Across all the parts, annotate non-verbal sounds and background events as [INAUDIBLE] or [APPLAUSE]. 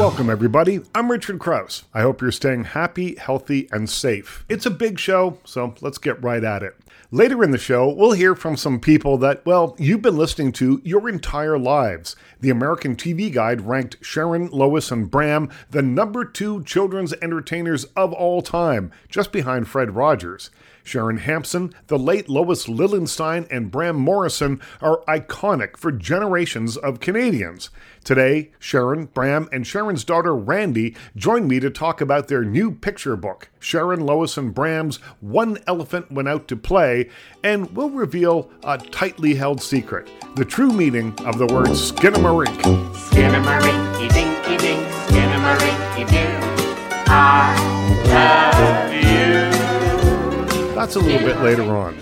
Welcome, everybody. I'm Richard Crouse. I hope you're staying happy, healthy, and safe. It's a big show, so let's get right at it. Later in the show, we'll hear from some people that, well, you've been listening to your entire lives. The American TV Guide ranked Sharon, Lois, and Bram the number two children's entertainers of all time, just behind Fred Rogers. Sharon Hampson, the late Lois Lilienstein, and Bram Morrison are iconic for generations of Canadians. Today, Sharon, Bram, and Sharon's daughter Randy join me to talk about their new picture book, Sharon, Lois, and Bram's One Elephant Went Out to Play, and we'll reveal a tightly held secret the true meaning of the word skinamarink. Skinamarink, dinky dink, skinamarink, doo. I ah, love ah. you. That's a little bit later on.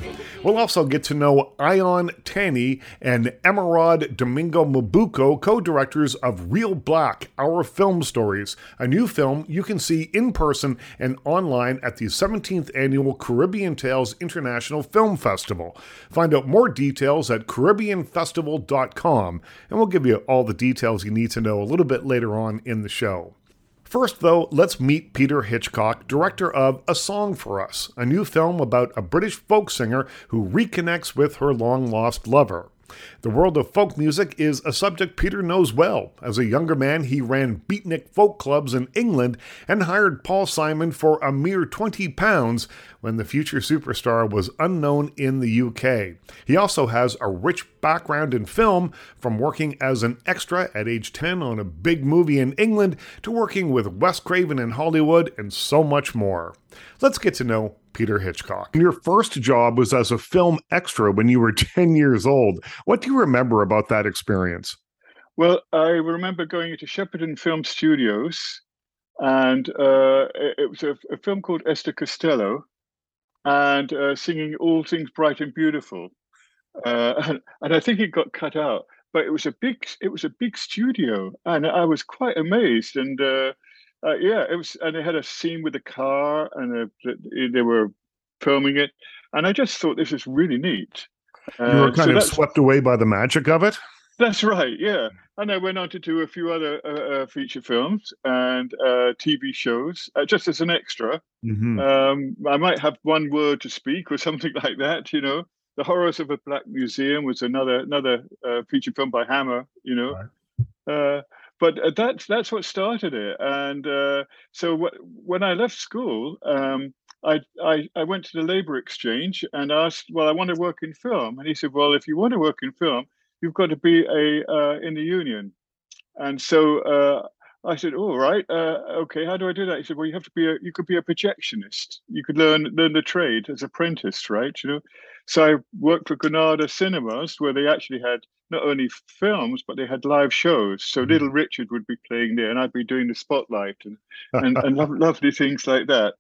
We'll also get to know Ion Tani and Emerald Domingo Mabuco, co directors of Real Black Our Film Stories, a new film you can see in person and online at the 17th Annual Caribbean Tales International Film Festival. Find out more details at CaribbeanFestival.com, and we'll give you all the details you need to know a little bit later on in the show. First, though, let's meet Peter Hitchcock, director of A Song for Us, a new film about a British folk singer who reconnects with her long lost lover. The world of folk music is a subject Peter knows well. As a younger man, he ran beatnik folk clubs in England and hired Paul Simon for a mere 20 pounds when the future superstar was unknown in the UK. He also has a rich background in film, from working as an extra at age 10 on a big movie in England to working with Wes Craven in Hollywood and so much more. Let's get to know Peter Hitchcock. Your first job was as a film extra when you were [LAUGHS] 10 years old. What do you remember about that experience? Well, I remember going into Shepperton Film Studios, and uh, it, was a, a, film called Esther Costello, and uh, singing "All Things Bright and Beautiful," uh, and, [LAUGHS] and, I think it got cut out. But it was a big, it was a big studio, and I was quite amazed. And uh, uh, yeah, it was, and they had a scene with a car, and they were filming it, and I just thought this is really neat. you were uh, kind so of swept away by the magic of it. That's right, yeah. And I went on to do a few other uh, uh feature films and uh, TV shows, uh, just as an extra. Mm-hmm. Um, I might have one word to speak or something [LAUGHS] like that, you know. The Horrors of a Black Museum was another another feature film by Hammer, you know. Right but uh, that's that's what started it. And uh, so when I left school, um, I, I, I went to the labor exchange and asked, well, I want to work in film, and he said, well, if you want to work in film, you've got to be a uh, in the union. And so uh, I said, "All oh, right, uh, okay. How do I do that?" He said, "Well, you have to be a you could be a projectionist. You could learn learn the trade as apprentice, right? You know." So I worked for Granada Cinemas, where they actually had not only films but they had live shows. So mm-hmm. Little Richard would be playing there, and I'd be doing the spotlight and and, [LAUGHS] and lo- lovely things like that.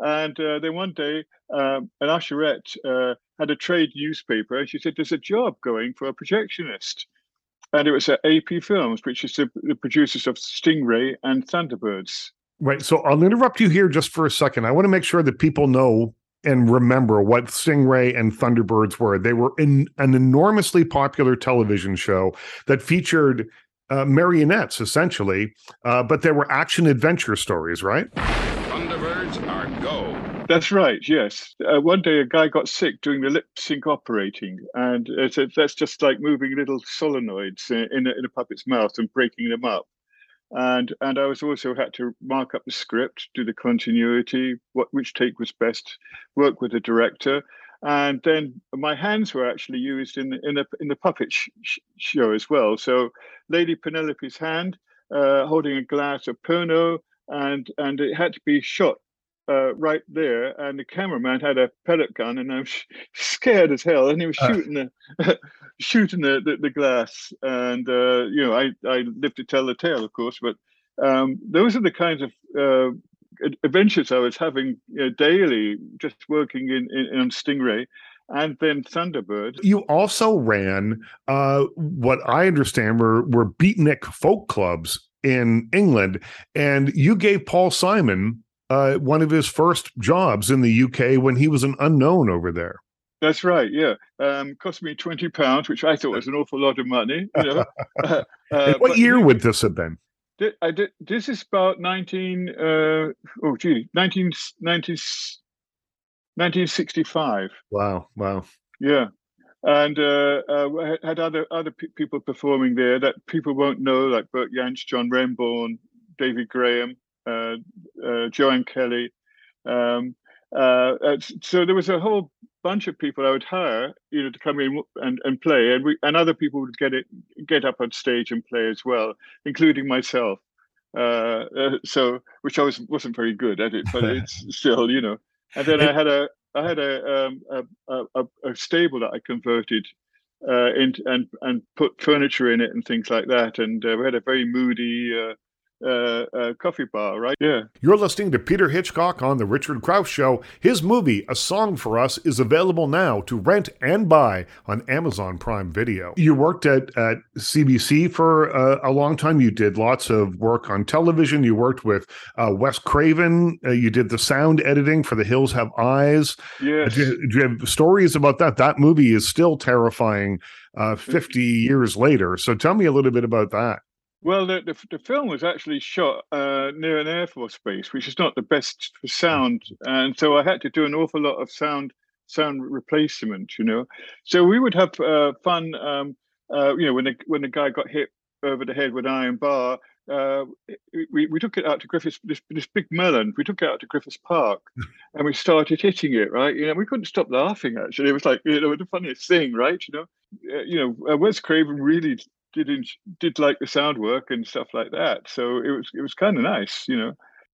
And uh, then one day, um, an usherette uh, had a trade newspaper, and she said, "There's a job going for a projectionist." And it was at AP Films, which is the, the, producers of Stingray and Thunderbirds. Right. So I'll interrupt you here just for a second. I want to make sure that people know and remember what Stingray and Thunderbirds were. They were in an enormously popular television show that featured uh, marionettes, essentially, uh, but they were action adventure stories, right? Thunderbirds are go. That's right. Yes. Uh, one day, a guy got sick doing the lip sync operating, and said, that's just like moving little solenoids in a, in a puppet's mouth and breaking them up. And and I was also had to mark up the script, do the continuity, what which take was best, work with the director, and then my hands were actually used in the, in the in the puppet sh- show as well. So Lady Penelope's hand uh, holding a glass of Pernod, and and it had to be shot uh, right there, and the cameraman had a pellet gun, and I'm sh- [LAUGHS] scared as hell, and he was uh. shooting uh. the [LAUGHS] shooting the, the, the, glass, and uh, you know, I I lived to tell the tale, of course, but um, those are the kinds of uh, adventures I was having you know, daily, just working in, in, in Stingray. And then Thunderbird. You also ran uh, what I understand were were beatnik folk clubs in England, and you gave Paul Simon uh, one of his first jobs in the UK when he was an unknown over there. That's right. Yeah, um, cost me twenty pounds, which I thought was an awful lot of money. You know? [LAUGHS] [LAUGHS] uh, what year would this have been? I did. This is about nineteen. Uh, oh, gee, 19, 19, 1965. Wow! Wow! Yeah, and uh, uh, had other other pe- people performing there that people won't know, like Bert Jansch, John Renbourn, David Graham, uh, uh, Jo Ann Kelly. Um, uh, so there was a whole bunch of people I would hire, you know, to come in and, and play, and we and other people would get it get up on stage and play as well, including myself. Uh, uh, so which I was wasn't very good at it, but [LAUGHS] it's still, you know. And then I had a I had a um, a, a, a, stable that I converted uh, into and and put furniture in it and things like that, and uh, we had a very moody uh, uh, coffee bar, right? Yeah. You're listening to Peter Hitchcock on The Richard Crouse Show. His movie, A Song for Us, is available now to rent and buy on Amazon Prime Video. You worked at, at CBC for uh, a long time. You did lots of work on television. You worked with uh, Wes Craven. Uh, you did the sound editing for The Hills Have Eyes. Yes. Do you, do you have stories about that? That movie is still terrifying uh, 50 years later. So tell me a little bit about that. Well, the, the, the, film was actually shot uh, near an Air Force base, which is not the best for sound, and so I had to do an awful lot of sound sound replacement. You know, so we would have uh, fun. Um, uh, you know, when the when the guy got hit over the head with an iron bar, uh, we we took it out to Griffiths this this big melon. We took it out to Griffiths Park, [LAUGHS] and we started hitting it. Right, you know, we couldn't stop laughing. Actually, it was like you know the funniest thing, right? You know, uh, you know, uh, Wes Craven really did did like the sound work and stuff like that. So it was it was kind of nice, you know.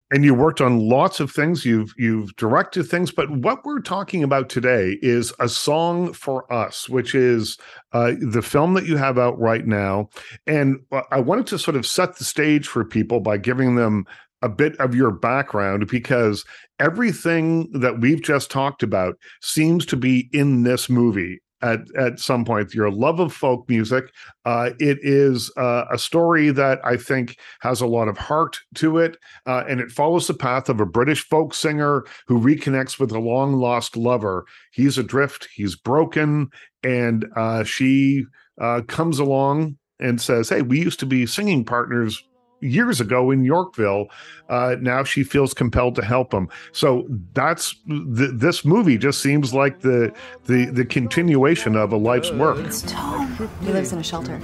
And you worked on lots of things. You've you've directed things, but what we're talking about today is a song for us, which is uh, the film that you have out right now. And I wanted to sort of set the stage for people by giving them a bit of your background because everything that we've just talked about seems to be in this movie at at some point your love of folk music. Uh, it is uh, a story that i think has a lot of heart to it uh, and it follows the path of a british folk singer who reconnects with a long lost lover. He's adrift he's broken and uh, she uh, comes along and says hey we used to be singing partners years ago in Yorkville. Uh, now she feels compelled to help him. So that's th- this movie just seems like the the the continuation of a life's work. It's Tom. He lives in a shelter.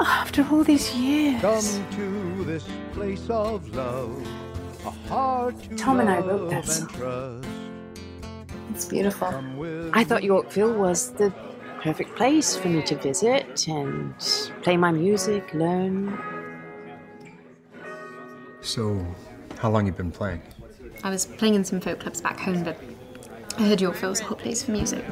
After all these years. come to this place of love. To Tom and I wrote that song. It's beautiful. I thought Yorkville was the perfect place for me to visit and play my music, learn. So, how long you been playing? I was playing in some folk clubs back home, but I heard Yorkville's a hot place for music.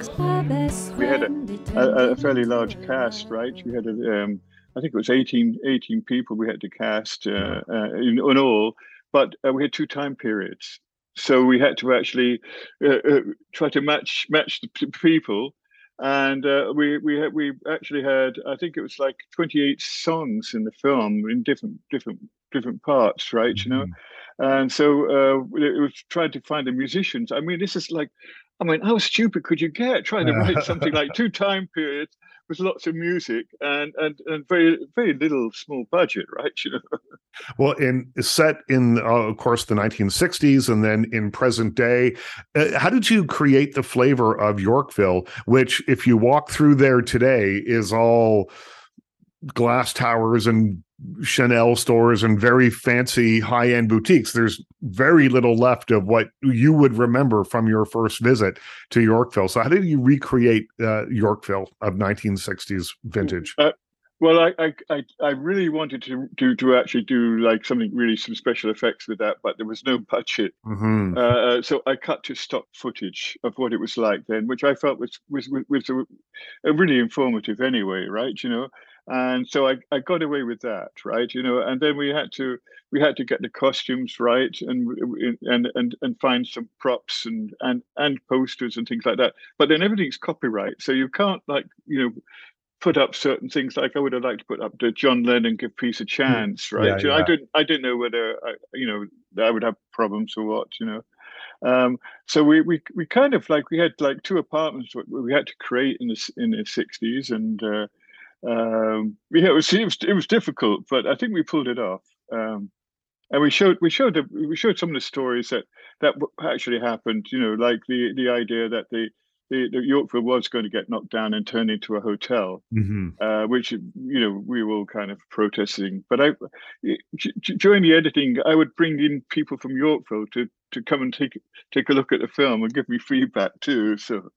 We had a, a, a fairly large cast, right? We had, a, um, I think it was 18, 18 people we had to cast uh, uh, in, in, all, but uh, we had two time periods. So we had to actually uh, uh, try to match match the p- people and uh, we we had, we actually had I think it was like 28 songs in the film in different different different parts, right? You know, mm-hmm. and so uh, it was trying to find the musicians. I mean, this is like, I mean, how stupid could you get trying to write something like [LAUGHS] two time periods with lots of music and and and very very little small budget, right? [LAUGHS] You know. Well, in set in uh, of course the 1960s and then in present day, uh, how did you create the flavor of Yorkville? Which, if you walk through there today, is all glass towers and Chanel stores and very fancy high end boutiques. There's very little left of what you would remember from your first visit to Yorkville. So, how did you recreate uh, Yorkville of 1960s vintage? Uh, well, I, I I really wanted to do to actually do like something really some special effects with that, but there was no budget. Mm-hmm. Uh, uh so I cut to stock footage of what it was like then, which I felt was was was a, a really informative anyway, right? You know, and so I, I got away with that right you know and then we had to we had to get the costumes right and and and and find some props and and and posters and things like that but then everything's copyright so you can't like you know put up certain things like I would have liked to put up the John Lennon give peace a hmm. chance right yeah, yeah. I didn't I didn't know whether I, you know I would have problems or what you know um, so we, we we kind of like we had like two apartments we had to create in the in the 60s and uh, um, yeah, it was, it was it was difficult, but I think we pulled it off. Um, and we showed we showed the, we showed some of the stories that that actually happened. You know, like the the idea that the the, the Yorkville was going to get knocked down and turned into a hotel, mm-hmm. uh, which you know we were all kind of protesting. But I, during the editing, I would bring in people from Yorkville to to come and take take a look at the film and give me feedback too. So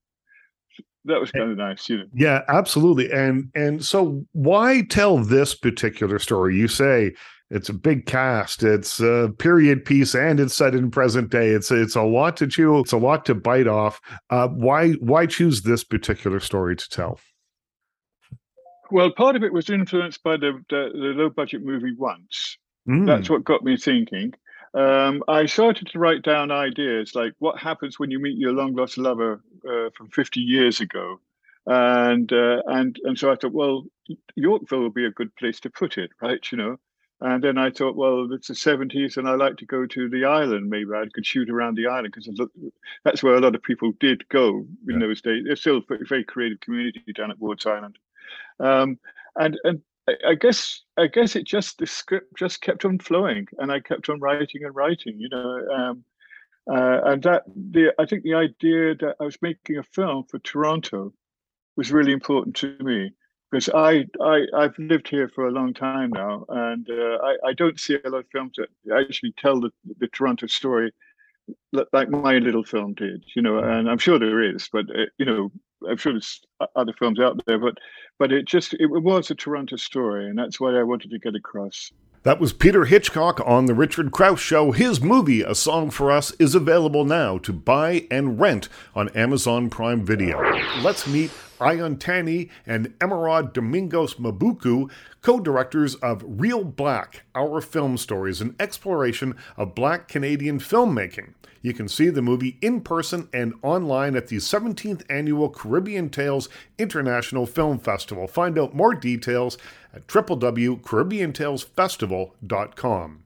that was kind of nice, you know. Yeah, absolutely. And and so why tell this particular story? You say it's a big cast. It's a period piece, and it's set in present day. It's it's a lot to chew. It's a lot to bite off. Uh, why why choose this particular story to tell? Well, part of it was influenced by the the, the low budget movie Once. Mm. That's what got me thinking. Um, I started to write down ideas like what happens when you meet your long lost lover uh, from 50 years ago, and uh, and and so I thought, well, Yorkville would be a good place to put it, right? You know, and then I thought, well, it's the 70s and I like to go to the island. Maybe I could shoot around the island because that's where a lot of people did go in yeah. those days. It's still a very creative community down at Wards Island. Um, and and I guess I guess it just the script just kept on flowing, and I kept on writing and writing. You know, um, uh, and that the I think the idea that I was making a film for Toronto was really important to me because I, I I've lived here for a long time now, and uh, I, I don't see a lot of films that actually tell the, the Toronto story like my little film did, you know. And I'm sure there is, but uh, you know, I'm sure there's other films out there, but but it just it was a Toronto story, and that's what I wanted to get across. That was Peter Hitchcock on The Richard Crouse Show. His movie, A Song for Us, is available now to buy and rent on Amazon Prime Video. Let's meet Ion Tani and Emerald Domingos Mabuku, co directors of Real Black Our Film Stories, an exploration of black Canadian filmmaking. You can see the movie in person and online at the 17th Annual Caribbean Tales International Film Festival. Find out more details at www.caribbeantalesfestival.com.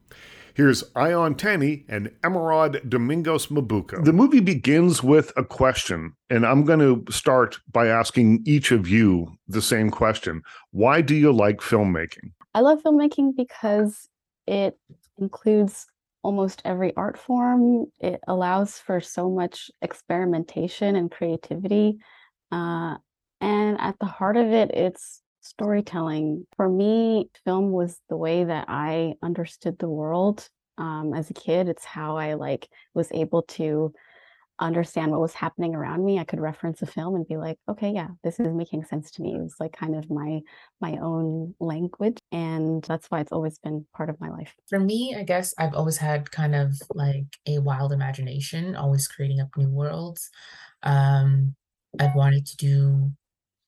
Here's Ion Tani and Emerald Domingos Mabuco. The movie begins with a question, and I'm going to start by asking each of you the same question. Why do you like filmmaking? I love filmmaking because it includes almost every art form. It allows for so much experimentation and creativity. Uh, and at the heart of it, it's storytelling. For me, film was the way that I understood the world um, as a kid. It's how I like was able to understand what was happening around me i could reference a film and be like okay yeah this is making sense to me it was like kind of my my own language and that's why it's always been part of my life for me i guess i've always had kind of like a wild imagination always creating up new worlds um i've wanted to do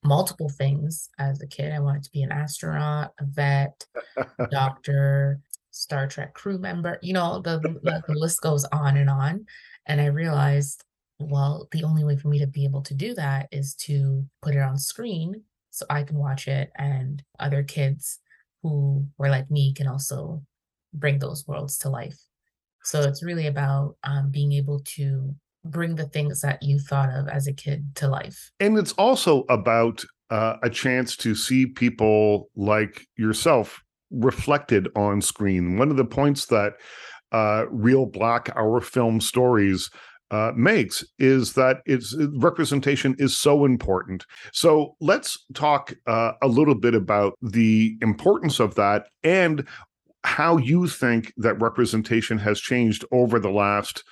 multiple things as a kid. I wanted to be an astronaut, a vet, a [LAUGHS] doctor, Star Trek crew member. You know, the, the, the [LAUGHS] list goes on and on. And I realized, well, the only way for me to be able to do that is to put it on screen so I can watch it and other kids who were like me can also bring those worlds to life. So it's really about um, being able to bring the things that you thought of as a kid to life. And it's also about uh, a chance to see people like yourself reflected on screen. One of the points that uh, Real Black, our film stories, uh, makes is that its representation is so important. So let's talk uh, a little bit about the importance of that and how you think that representation has changed over the last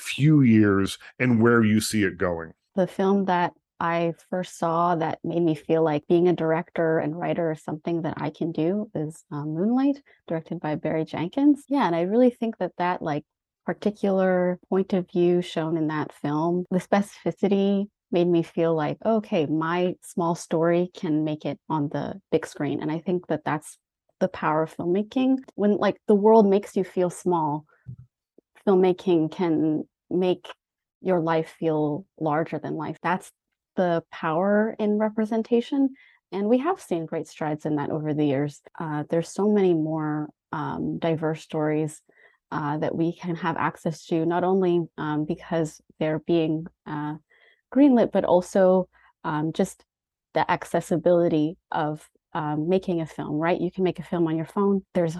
few years and where you see it going? The film that I first saw that made me feel like being a director and writer is something that I can do is um, Moonlight, directed by Barry Jenkins. Yeah, and I really think that that like particular point of view shown in that film, the specificity made me feel like, okay, my small story can make it on the big screen. And I think that that's the power of filmmaking. When like the world makes you feel small, filmmaking can make your life feel larger than life. That's the power in representation. And we have seen great strides in that over the years. Uh, there's so many more um, diverse stories uh, that we can have access to, not only um, because they're being uh, greenlit, but also um, just the accessibility of um, making a film, right? You can make a film on your phone. There's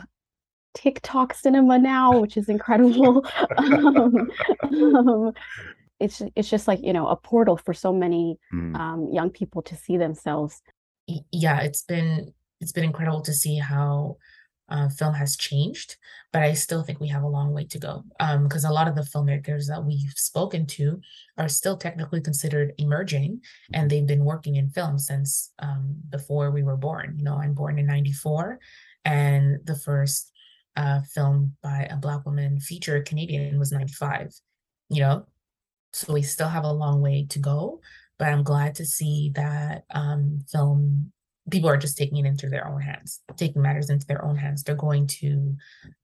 TikTok cinema now, which is incredible. [LAUGHS] um, um, it's it's just like you know a portal for so many Mm. um, young people to see themselves. Yeah, it's been it's been incredible to see how uh, film has changed, but I still think we have a long way to go. Um, because a lot of the filmmakers that we've spoken to are still technically considered emerging, and they've been working in film since um, before we were born. You know, I'm born in '94, and the first uh, film by a Black woman feature Canadian was '95. You know, so we still have a long way to go, but I'm glad to see that um, film people are just taking it into their own hands, taking matters into their own hands. They're going to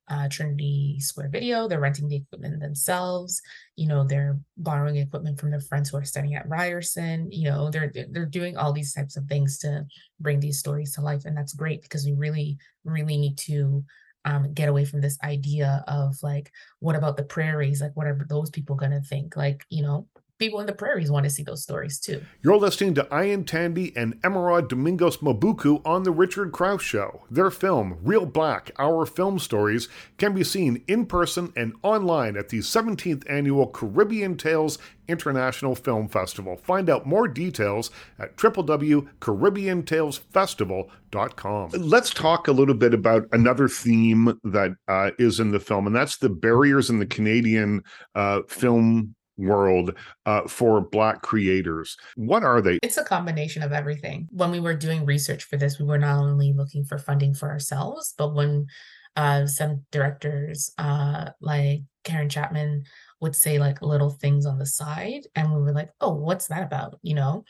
uh, Trinity Square Video, they're renting the equipment themselves. You know, they're borrowing equipment from their friends who are studying at Ryerson. You know, they're they're doing all these types of things to bring these stories to life, and that's great because we really really need to um, get away from this idea of like, what about the prairies? Like, what are those people gonna think? Like, you know, people in the prairies want to see those stories too. You're listening to Ian Tandy and Emerald Domingos Mabuku on The Richard Crouse Show. Their film, Real Black Our Film Stories, can be seen in person and online at the 17th Annual Caribbean Tales International Film Festival. Find out more details at www.caribbeantalesfestival.com. Let's talk a little bit about another theme that uh, is in the film, and that's the barriers in the Canadian uh, film world uh, for Black creators. What are they? It's a combination of everything. When we were doing research for this, we were not only looking for funding for ourselves, but when uh, some directors uh, like Karen Chapman would say like little things on the side, and we were like, oh, what's that about? You know?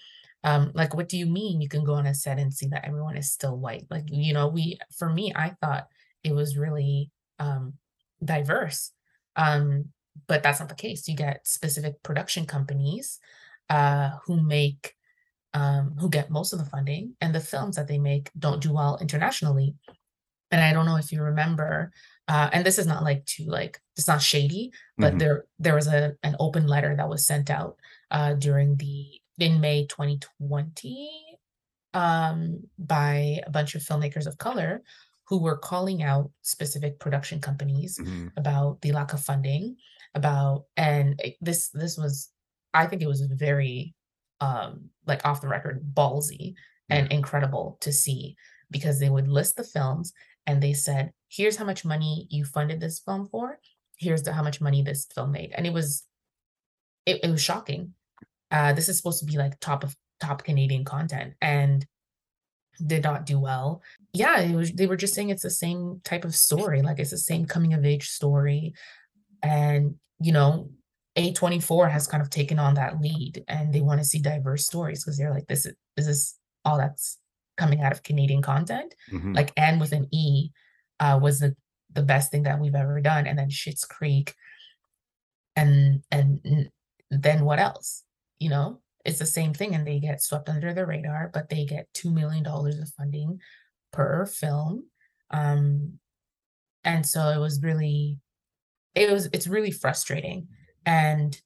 Um, like, what do you mean you can go on a set and see that everyone is still white? Like, you know, we, for me, I thought it was really um, diverse. Um, but that's not the case. You get specific production companies uh, who make um, who get most of the funding, and the films that they make don't do well internationally. And I don't know if you remember, uh, and this is not like too like it's not shady, but Mhm. there there was a an open letter that was sent out uh, during the in May 2020 um, by a bunch of filmmakers of color who were calling out specific production companies Mhm. about the lack of funding about and it- this this was i think it was very um like off the record ballsy and incredible to see because they would list the films and they said here's how much money you funded this film for. Here's the, how much money this film made. And it was it, it was shocking. Uh this is supposed to be like top of top canadian content and did not do well. Yeah it was they were just saying it's the same type of story like it's the same coming of age story. And you know a24 has kind of taken on that lead and they want to see diverse stories because they're like this is, is this all that's coming out of canadian content Mhm. like Anne with an e uh was the the best thing that we've ever done and then Schitt's creek and and then what else you know it's the same thing and they get swept under the radar but they get two million dollars of funding per film um and so it was really it was it's really frustrating. And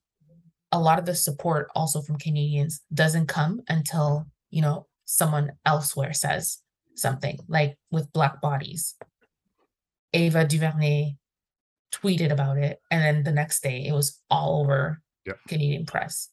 a lot of the support also from canadians doesn't come until you know someone elsewhere says something like with black bodies. Ava duvernay tweeted about it and then the next day it was all over Yeah. canadian press.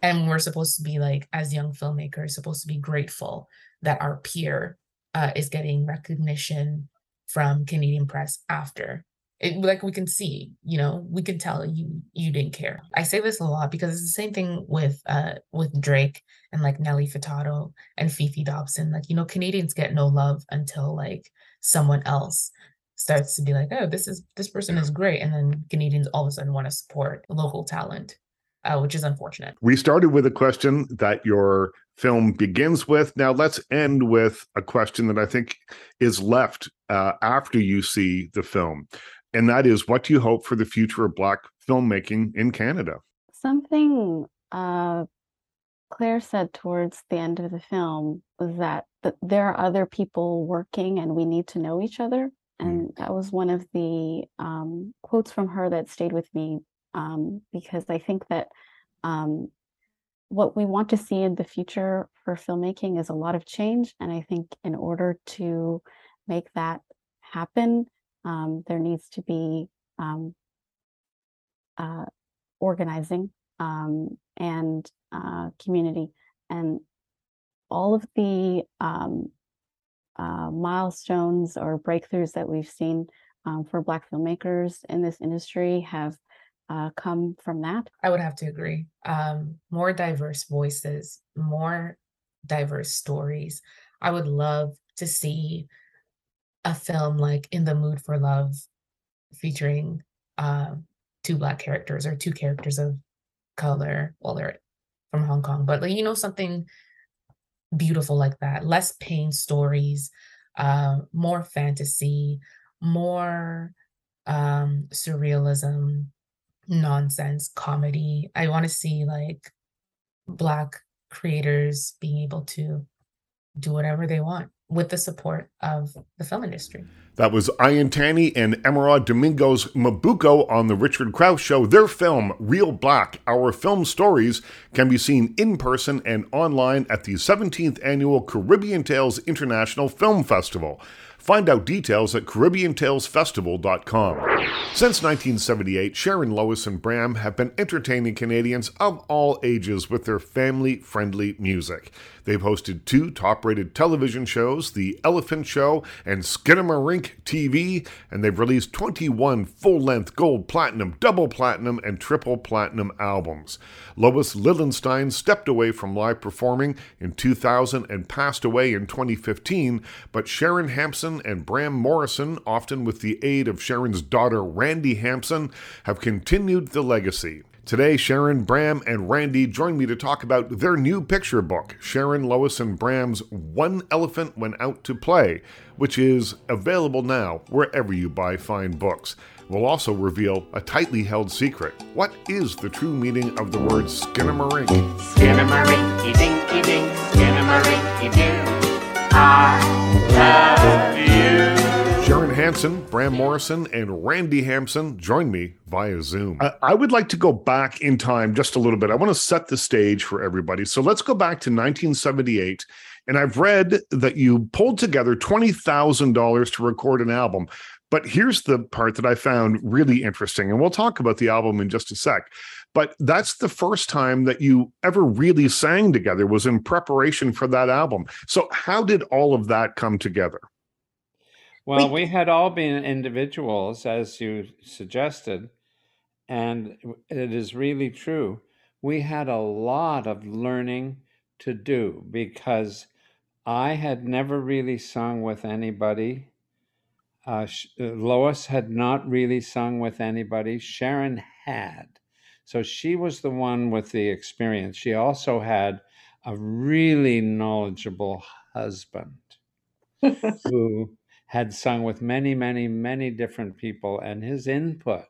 And we're supposed to be like as young filmmakers supposed to be grateful that our peer uh, is getting recognition from canadian press after it like we can see you know we can tell you you didn't care i say this a lot because it's the same thing with uh with drake and like nelly furtado and fefe dobson like you know canadians get no love until like someone else starts to be like oh this is this person is great and then canadians all of a sudden want to support local talent uh, which is unfortunate We started with a question that your film begins with. Now let's end with a question that I think is left uh, after you see the film. And that is what do you hope for the future of Black filmmaking in Canada? Something uh, Claire said towards the end of the film was that, that there are other people working and we need to know each other. And that was one of the um, quotes from her that stayed with me um, because I think that um, what we want to see in the future for filmmaking is a lot of change. And I think in order to make that happen, um, there needs to be um, uh, organizing um, and uh, community. And all of the um, uh, milestones or breakthroughs that we've seen um, for Black filmmakers in this industry have uh, come from that. I would have to agree. Um, more diverse voices, more diverse stories. I would love to see a film like In the Mood for Love featuring uh, two black characters or two characters of color. Well, they're from Hong Kong, but like, you know, something beautiful like that. Less pain stories, uh, more fantasy, more um, surrealism, nonsense, comedy. I want to see like black creators being able to do whatever they want with the support of the film industry. That was Ian and Emerald Domingos Mabuko on The Richard Crouse Show. Their film, Real Black Our Film Stories, can be seen in person and online at the 17th Annual Caribbean Tales International Film Festival. Find out details at CaribbeanTalesFestival.com. Since 1978, Sharon Lois and Bram have been entertaining Canadians of all ages with their family friendly music. They've hosted two top rated television shows, The Elephant Show and Skinamarink TV, and they've released 21 full length gold, platinum, double platinum, and triple platinum albums. Lois Lilienstein stepped away from live performing in 2000 and passed away in 2015, but Sharon Hampson and Bram Morrison, often with the aid of Sharon's daughter Randy Hampson, have continued the legacy. Today, Sharon, Bram, and Randy join me to talk about their new picture book, Sharon, Lois, and Bram's One Elephant Went Out to Play, which is available now wherever you buy fine books. We'll also reveal a tightly held secret. What is the true meaning of the word skinamarink? Skinamarink, dinky dink, skinamarink, doo. Hampson, Bram Morrison, and Randy Hampson join me via Zoom. I, I, would like to go back in time just a little bit. I want to set the stage for everybody. So let's go back to 1978. And I've read that you pulled together $20,000 to record an album. But here's the part that I found really interesting. And we'll talk about the album in just a sec. But that's the first time that you ever really sang together was in preparation for that album. So how did all of that come together? Well, we, we had all been individuals, as you suggested, and it is really true. We had a lot of learning to do because I had never really sung with anybody. Uh, uh, Lois had not really sung with anybody. Sharon had. So she was the one with the experience. She also had a really knowledgeable husband [LAUGHS] who had sung with many, many, many different people, and his input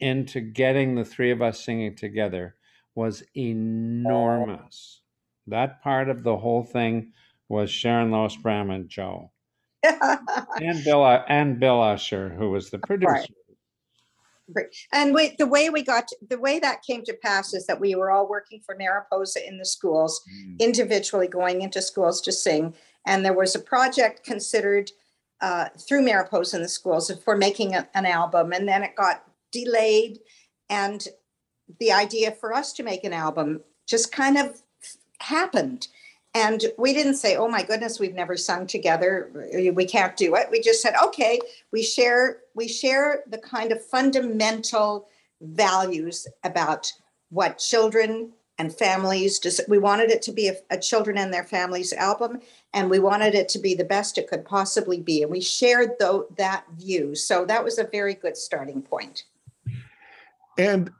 into getting the three of us singing together was enormous. That part of the whole thing was Sharon Lois Bram and Joe. [LAUGHS] and Bill and Bill Usher, who was the producer. Right. Right. And we, the way we got to, the way that came to pass is that we were all working for Mariposa in the schools, mm. individually going into schools to sing. And there was a project considered uh, through Mariposa in the schools for making a, an album, and then it got delayed. And the idea for us to make an album just kind of happened. And we didn't say, oh my goodness, we've never sung together. We can't do it. We just said, okay, we share, we share the kind of fundamental values about what children and families we wanted it to be a, a, children and their families album and we wanted it to be the best it could possibly be and we shared though that view. So that was a very good starting point. And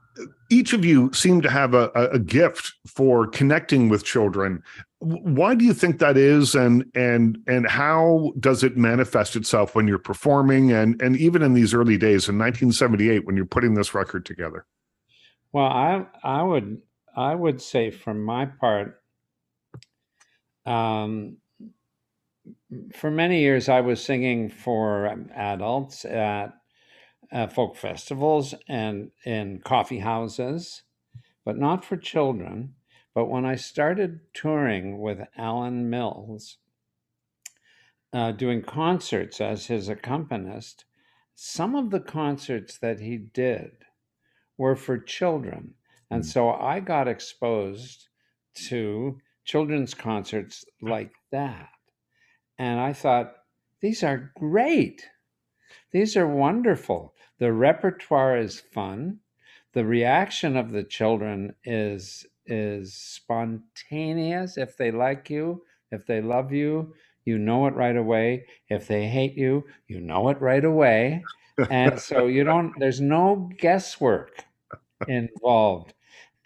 each of you seem to have a, a gift for connecting with children why do you think that is and and and how does it manifest itself when you're performing and and even in these early days in 1978 when you're putting this record together well i i would I would say, for my part, um, for many years I was singing for adults at uh, folk festivals and in coffee houses, but not for children. But when I started touring with Alan Mills, uh, doing concerts as his accompanist, some of the concerts that he did were for children. And so I got exposed to children's concerts like that. And I thought, these are great. These are wonderful. The repertoire is fun. The reaction of the children is is spontaneous. If they like you, if they love you, you know it right away. If they hate you, you know it right away. And so you don't there's no guesswork involved.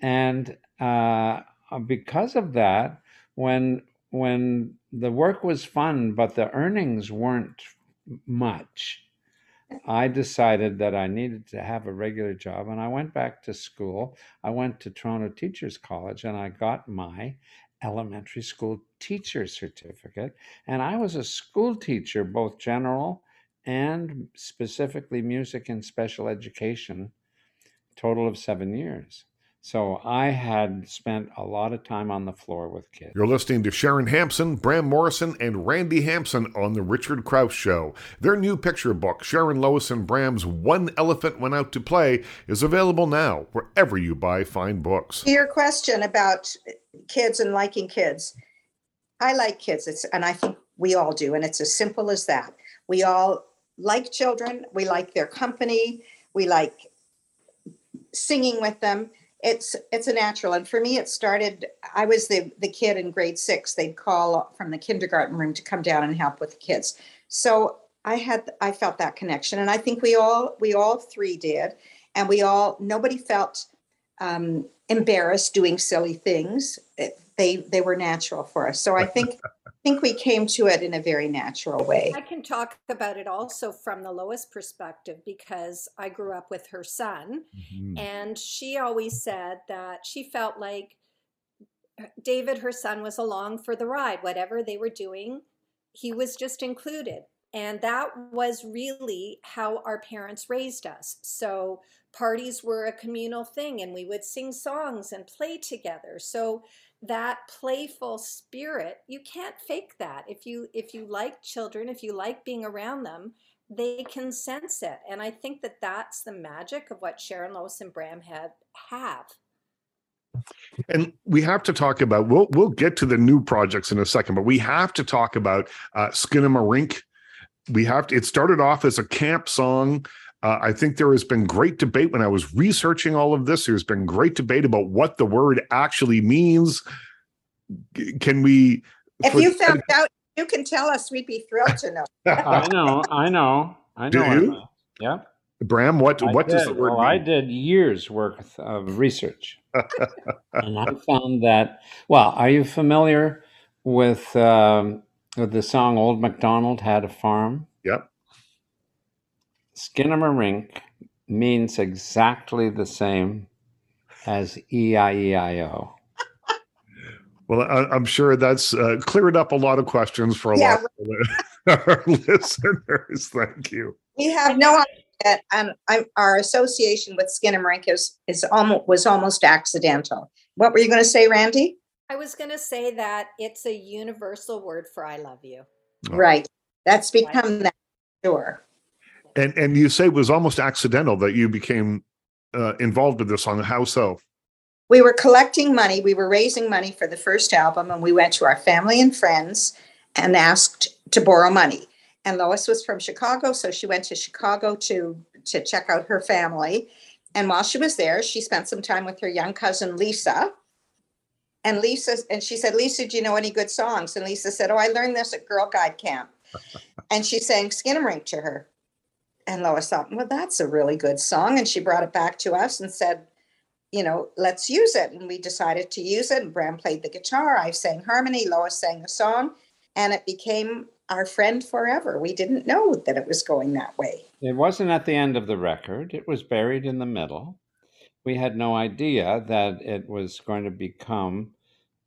And uh, because of that, when when the work was fun, but the earnings weren't much, I decided that I needed to have a regular job and I went back to school. I went to Toronto Teachers College and I got my elementary school teacher certificate. And I was a school teacher, both general and specifically music and special education, total of seven years. So I had spent a lot of time on the floor with kids. You're listening to Sharon Hampson, Bram Morrison, and Randy Hampson on The Richard Crouse Show. Their new picture book, Sharon Lois and Bram's One Elephant Went Out to Play, is available now wherever you buy fine books. Your question about kids and liking kids, I like kids, it's, and I think we all do, and it's as simple as that. We all like children, we like their company, we like singing with them it's it's a natural and for me it started i was the the kid in grade six they'd call from the kindergarten room to come down and help with the kids. So i had i felt that connection and i think we all we all three did and we all nobody felt um, embarrassed doing silly things. It, they they were natural for us. So i think [LAUGHS] think we came to it in a very natural way. I can talk about it also from the Lois perspective because I grew up with her son, mm-hmm. and she always said that she felt like uh, David, her son, was along for the ride. Whatever they were doing, he was just included. And that was really how our parents raised us. So parties were a communal thing, and we would sing songs and play together. So that playful spirit you can't fake that. If you if you like children if you like being around them they can sense it. And i think that that's the magic of what sharon lois and bram have have. And we have to talk about we'll we'll get to the new projects in a second but we have to talk about uh Rink. we have to it started off as a camp song uh, I think there has been great debate when I was researching all of this. There's been great debate about what the word actually means. Can we? If for, you found out, you can tell us. We'd be thrilled to know. [LAUGHS] I know. I know. I know. Do you? Yeah. Bram, what I what did. does the word well, mean? I did years worth of research, [LAUGHS] and I found that. Well, are you familiar with um, with the song "Old MacDonald Had a Farm"? Yep. Skinamarink means exactly the same as E-I-E-I-O. Well, I, am sure that's uh, cleared up a lot of questions for a yeah. lot of [LAUGHS] our listeners. Thank you. We have no idea, and I'm, our association with Skinamarink is, is almost was almost accidental. What were you going to say, Randy? I was going to say that it's a universal word for "I love you." Oh. Right. That's become that. Sure. And and you say it was almost accidental that you became uh, involved with this song. How so? We were collecting money. We were raising money for the first album, and we went to our family and friends and asked to borrow money. And Lois was from Chicago, so she went to Chicago to to check out her family. And while she was there, she spent some time with her young cousin Lisa. And Lisa and she said, "Lisa, do you know any good songs?" And Lisa said, "Oh, I learned this at Girl Guide camp." [LAUGHS] and she sang Skinamarink to her. And Lois thought, well, that's a really good song. And she brought it back to us and said, you know, let's use it. And we decided to use it. And Bram played the guitar. I sang harmony. Lois sang the song. And it became our friend forever. We didn't know that it was going that way. It wasn't at the end of the record, it was buried in the middle. We had no idea that it was going to become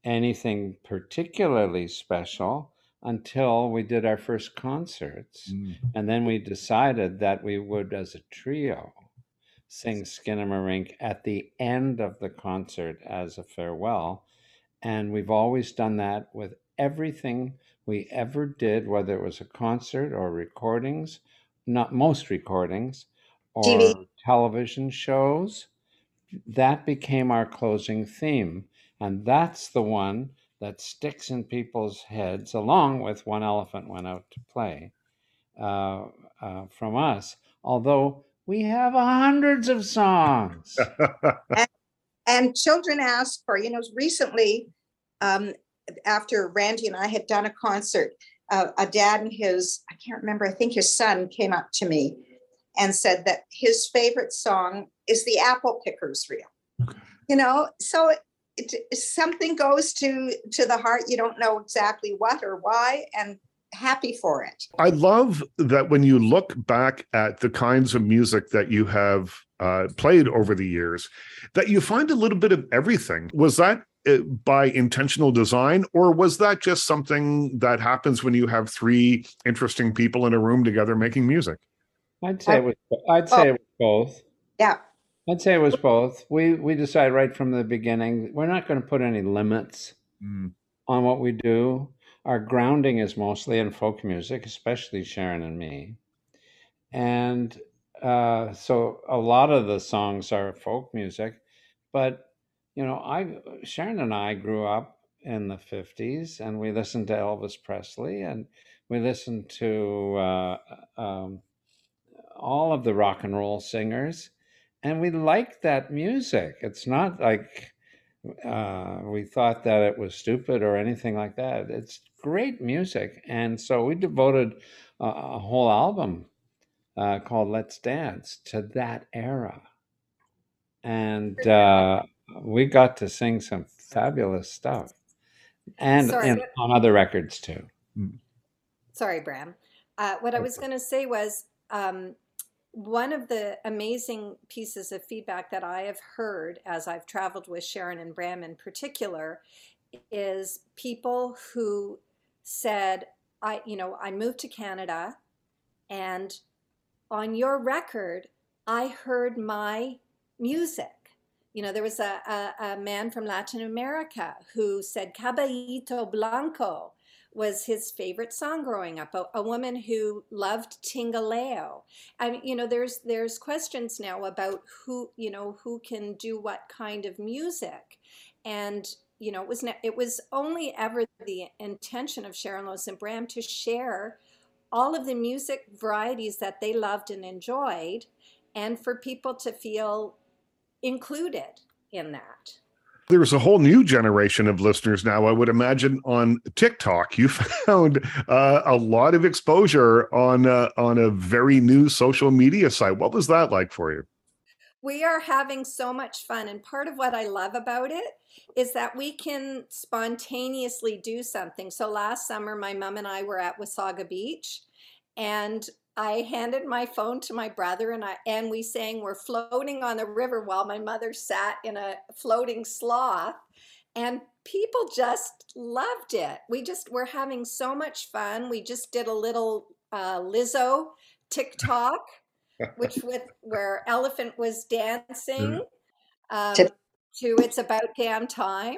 anything particularly special until we did our first concerts. Mm. And then we decided that we would, as a trio, sing Skinamarink at the end of the concert as a farewell. And we've always done that with everything we ever did, whether it was a concert or recordings, not most recordings, or TV. television shows. That became our closing theme. And that's the one that sticks in people's heads, along with One Elephant Went Out to Play uh, uh, from us. Although we have hundreds of songs. [LAUGHS] and children ask for you know recently um, after randy and i had done a concert uh, a dad and his i can't remember i think his son came up to me and said that his favorite song is the apple pickers reel you know so it, it, something goes to to the heart you don't know exactly what or why and happy for it I love that when you look back at the kinds of music that you have uh, played over the years, that you find a little bit of everything. Was that uh, by intentional design, or was that just something that happens when you have three interesting people in a room together making music? I'd say it was. I'd say it was both. yeah I'd say it was both. We we decided right from the beginning we're not going to put any limits on what we do. Our grounding is mostly in folk music, especially Sharon and me, and uh, so a lot of the songs are folk music. But you know, I Sharon and I grew up in the '50s, and we listened to Elvis Presley, and we listened to uh, um, all of the rock and roll singers, and we liked that music. It's not like uh, we thought that it was stupid or anything like that. It's great music, and so we devoted a, a whole album uh, called "Let's Dance" to that era, and uh, we got to sing some fabulous stuff, and, Sorry, and on other records too. Sorry, Bram. Uh, what I was going to say was um, one of the amazing pieces of feedback that I have heard as I've traveled with Sharon and Bram in particular is people who said, I, you know, I moved to Canada and on your record, I heard my music. You know, there was a, a, a man from Latin America who said Caballito Blanco was his favorite song growing up. A, a woman who loved Tingalayo. I mean, you know, there's there's questions now about who you know who can do what kind of music, and you know, it was it was only ever the intention of Sharon Lois and Bram to share all of the music varieties that they loved and enjoyed, and for people to feel included in that. There's a whole new generation of listeners now. I would imagine on TikTok, you [LAUGHS] found uh, a lot of exposure on uh, on a very new social media site. What was that like for you? We are having so much fun. And part of what I love about it is that we can spontaneously do something. So last summer, my mom and I were at Wasaga Beach and I handed my phone to my brother and I and we sang we're floating on the river while my mother sat in a floating sloth and people just loved it. We just we're having so much fun. We just did a little uh, Lizzo TikTok which [LAUGHS] with where elephant was dancing um, To- to it's about damn time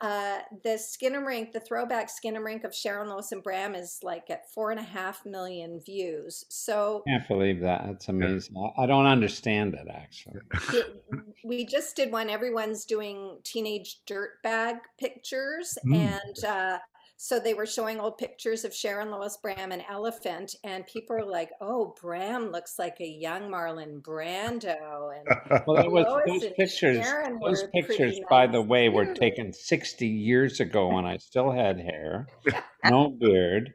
uh, the Skinnamarink, the throwback Skinnamarink of Sharon Lois and Bram is like at four and a half million views. So I Can't believe that. That's amazing. I I don't understand it actually. it- we just did one. Everyone's doing teenage dirtbag pictures, Mm. and uh, so they were showing old pictures of Sharon Lois Bram and Elephant, and people are like, "Oh, Bram looks like a young Marlon Brando," and [LAUGHS] Well, it was Lois those and pictures. Sharon Those pictures, pretty by the way, were taken 60 years ago when I still had hair, [LAUGHS] no beard,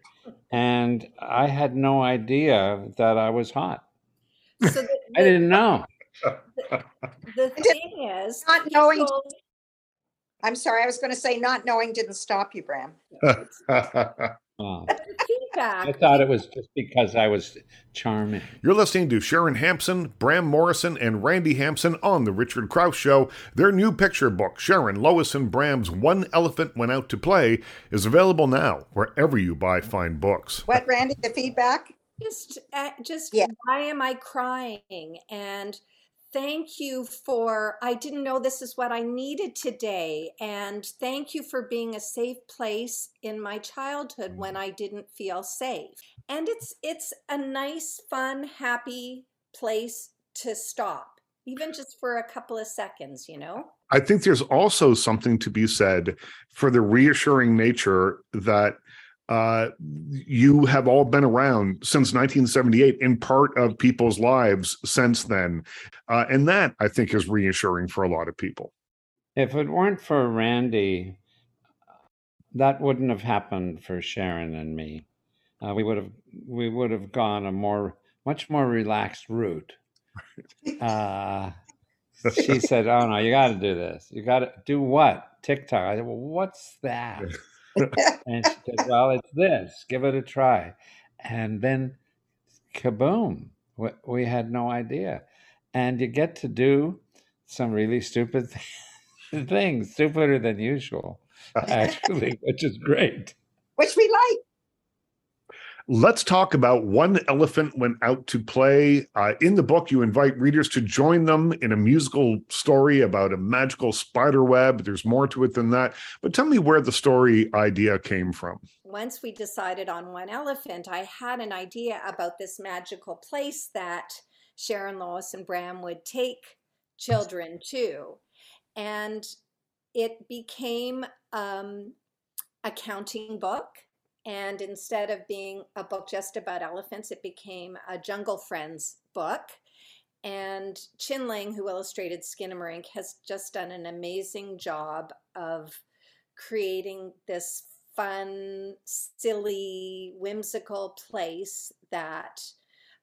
and I had no idea that I was hot. So the, I didn't know. the [LAUGHS] thing is, not knowing people- i'm sorry i was going to say not knowing didn't stop you bram [LAUGHS] Wow. feedback. I thought it was just because I was charming. You're listening to Sharon Hampson, Bram Morrison, and Randi Hampson on The Richard Crouse Show. Their new picture book, Sharon, Lois, and Bram's One Elephant Went Out to Play, is available now wherever you buy fine books. what randy the feedback just uh, just Yeah. why am i crying and thank you for, I didn't know this is what I needed today. And thank you for being a safe place in my childhood mm-hmm. when I didn't feel safe. And it's, it's a nice, fun, happy place to stop, even just for a couple of seconds, you know? I think there's also something to be said for the reassuring nature that uh, you have all been around since 1978 in part of people's lives since then. Uh, and that I think is reassuring for a lot of people. If it weren't for Randi, that wouldn't have happened for Sharon and me. Uh, we would have we would have gone a more much more relaxed route. [LAUGHS] Uh, she said, "Oh no, you got to do this. You got to do what? TikTok." I said, "Well, what's that?" [LAUGHS] and she said, "Well, it's this. Give it a try." And then, kaboom! We, we had no idea, and you get to do some really stupid [LAUGHS] things, stupider than usual, [LAUGHS] actually, which is great. Which we like. Let's talk about One Elephant Went Out to Play. Uh, in the book, you invite readers to join them in a musical story about a magical spider web. There's more to it than that. But tell me where the story idea came from. Once we decided on One Elephant, I had an idea about this magical place that Sharon Lois and Bram would take children to. And it became um, a counting book and instead of being a book just about elephants, it became a Jungle Friends book. And Qin Leng, who illustrated Skinnamarink, has just done an amazing job of creating this fun, silly, whimsical place that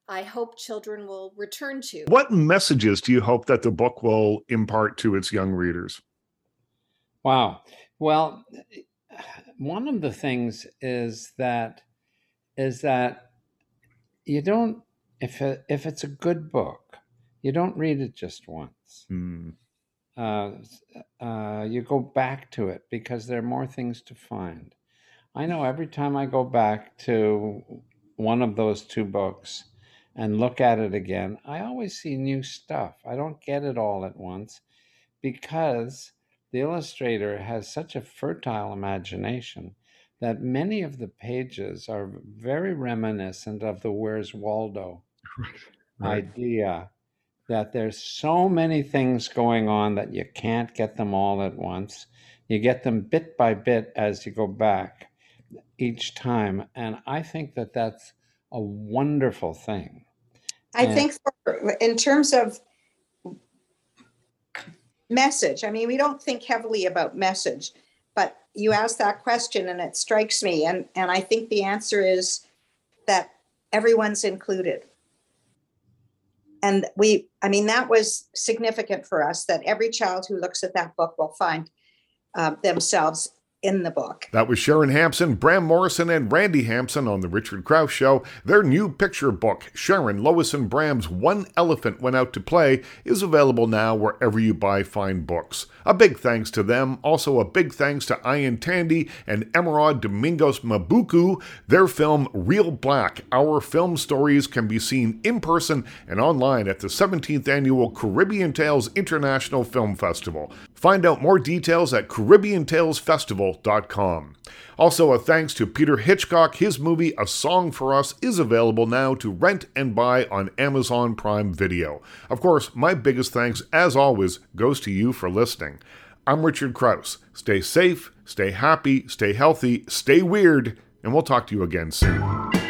I hope children will return to. What messages do you hope that the book will impart to its young readers? Wow. Well, one of the things is that is that you don't if it, if it's a good book, you don't read it just once. Mm. Uh, uh, you go back to it because there are more things to find. I know every time I go back to one of those two books and look at it again, I always see new stuff. I don't get it all at once because the illustrator has such a fertile imagination that many of the pages are very reminiscent of the Where's Waldo [LAUGHS] Right. idea that there's so many things going on that you can't get them all at once. You get them bit by bit as you go back each time. And I think that that's a wonderful thing. I And- think for, in terms of message, I mean, we don't think heavily about message, but you asked that question and it strikes me. And, and I think the answer is that everyone's included. And we, I mean, that was significant for us that every child who looks at that book will find uh, themselves in the book. That was Sharon Hampson, Bram Morrison, and Randi Hampson on The Richard Crouse Show. Their new picture book, Sharon, Lois, and Bram's One Elephant Went Out to Play, is available now wherever you buy fine books. A big thanks to them. Also, a big thanks to Ian Tandy and Emerald Domingos Mabuku. Their film, Real Black Our Film Stories, can be seen in person and online at the 17th Annual Caribbean Tales International Film Festival. Find out more details at CaribbeanTalesFestival.com. Also, a thanks to Peter Hitchcock. His movie A Song for Us is available now to rent and buy on Amazon Prime Video. Of course, my biggest thanks, as always, goes to you for listening. I'm Richard Crouse. Stay safe, stay happy, stay healthy, stay weird, and we'll talk to you again soon.